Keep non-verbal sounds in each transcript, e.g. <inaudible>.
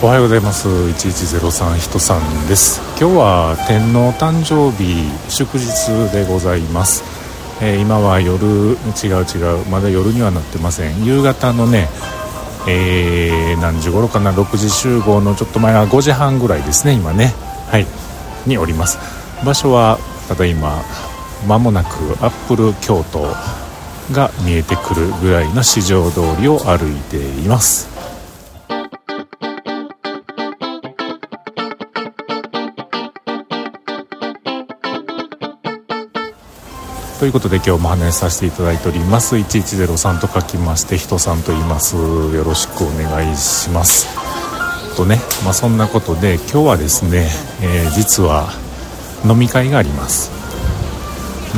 おはようございます。1103人さんです。今日は天皇誕生日祝日でございます、えー、今は夜違う違うまだ夜にはなってません。夕方のねえー、何時頃かな6時集合のちょっと前は5時半ぐらいですね今ね。はい。におります。場所はただいま間もなくアップル京都が見えてくるぐらいの市場通りを歩いています。ということで今日も話させていただいております。1103と書きまして人さんと言います。よろしくお願いします。とねまあそんなことで今日はですね、えー、実は飲み会があります。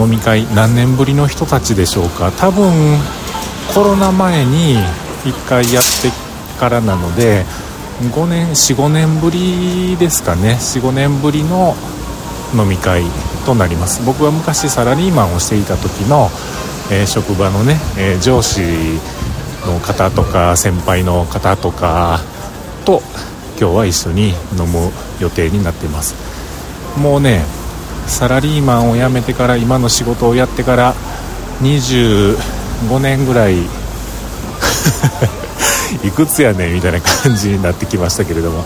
飲み会何年ぶりの人たちでしょうか。多分コロナ前に1回やってからなので5年45年ぶりですかね。45年ぶりの飲み会となります。僕は昔サラリーマンをしていた時の、えー、職場のね、えー、上司の方とか先輩の方とかと今日は一緒に飲む予定になっています。もうねサラリーマンを辞めてから今の仕事をやってから25年ぐらい <laughs> いくつやねんみたいな感じになってきましたけれども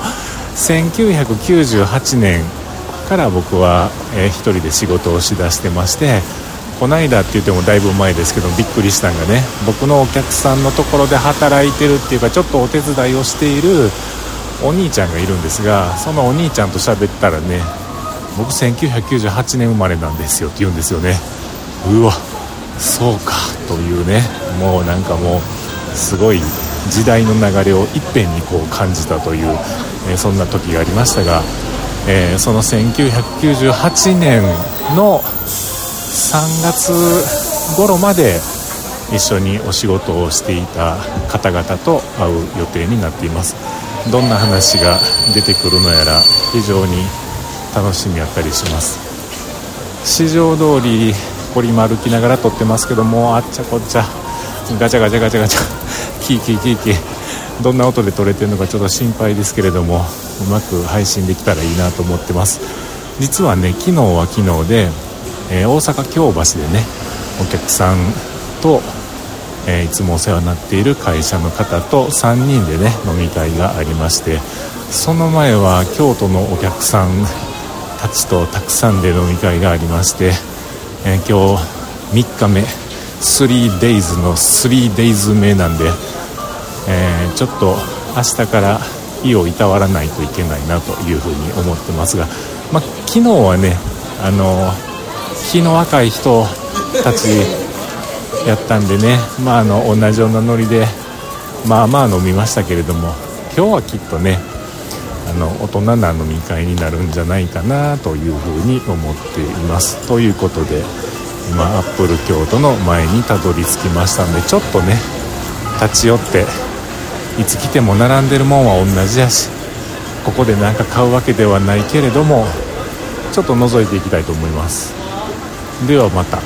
1998年から僕は、え、1人で仕事をしだしてましてこないだって言ってもだいぶ前ですけどびっくりしたんがね僕のお客さんのところで働いてるっていうかちょっとお手伝いをしているお兄ちゃんがいるんですがそのお兄ちゃんと喋ったらね僕1998年生まれなんですよって言うんですよね。うわそうかというね。もうなんかもうすごい時代の流れをいっぺんにこう感じたという、えー、そんな時がありましたがえー、その1998年の3月頃まで一緒にお仕事をしていた方々と会う予定になっています。どんな話が出てくるのやら非常に楽しみやったりします。市場通りこり歩きながら撮ってますけどもあっちゃこっちゃ。ガチャガチャガチャガチャ。キーキーキーキー。どんな音で撮れてるのかちょっと心配ですけれどもうまく配信できたらいいなと思ってます。実はね昨日は昨日で、えー、大阪京橋でねお客さんと、えー、いつもお世話になっている会社の方と3人でね飲み会がありましてその前は京都のお客さんたちとたくさんで飲み会がありまして、えー、今日3日目 3days の 3days 目なんでえー、ちょっと明日から意をいたわらないといけないなというふうに思ってますが、まあ、昨日はねあの日の若い人たちやったんでね、まあ、あの同じようなノリでまあまあ飲みましたけれども今日はきっとねあの大人な飲み会になるんじゃないかなというふうに思っています。ということで今アップル京都の前にたどり着きましたんでちょっとね立ち寄っていつ来ても並んでるもんは同じやしここで何か買うわけではないけれどもちょっと覗いていきたいと思いますではまた。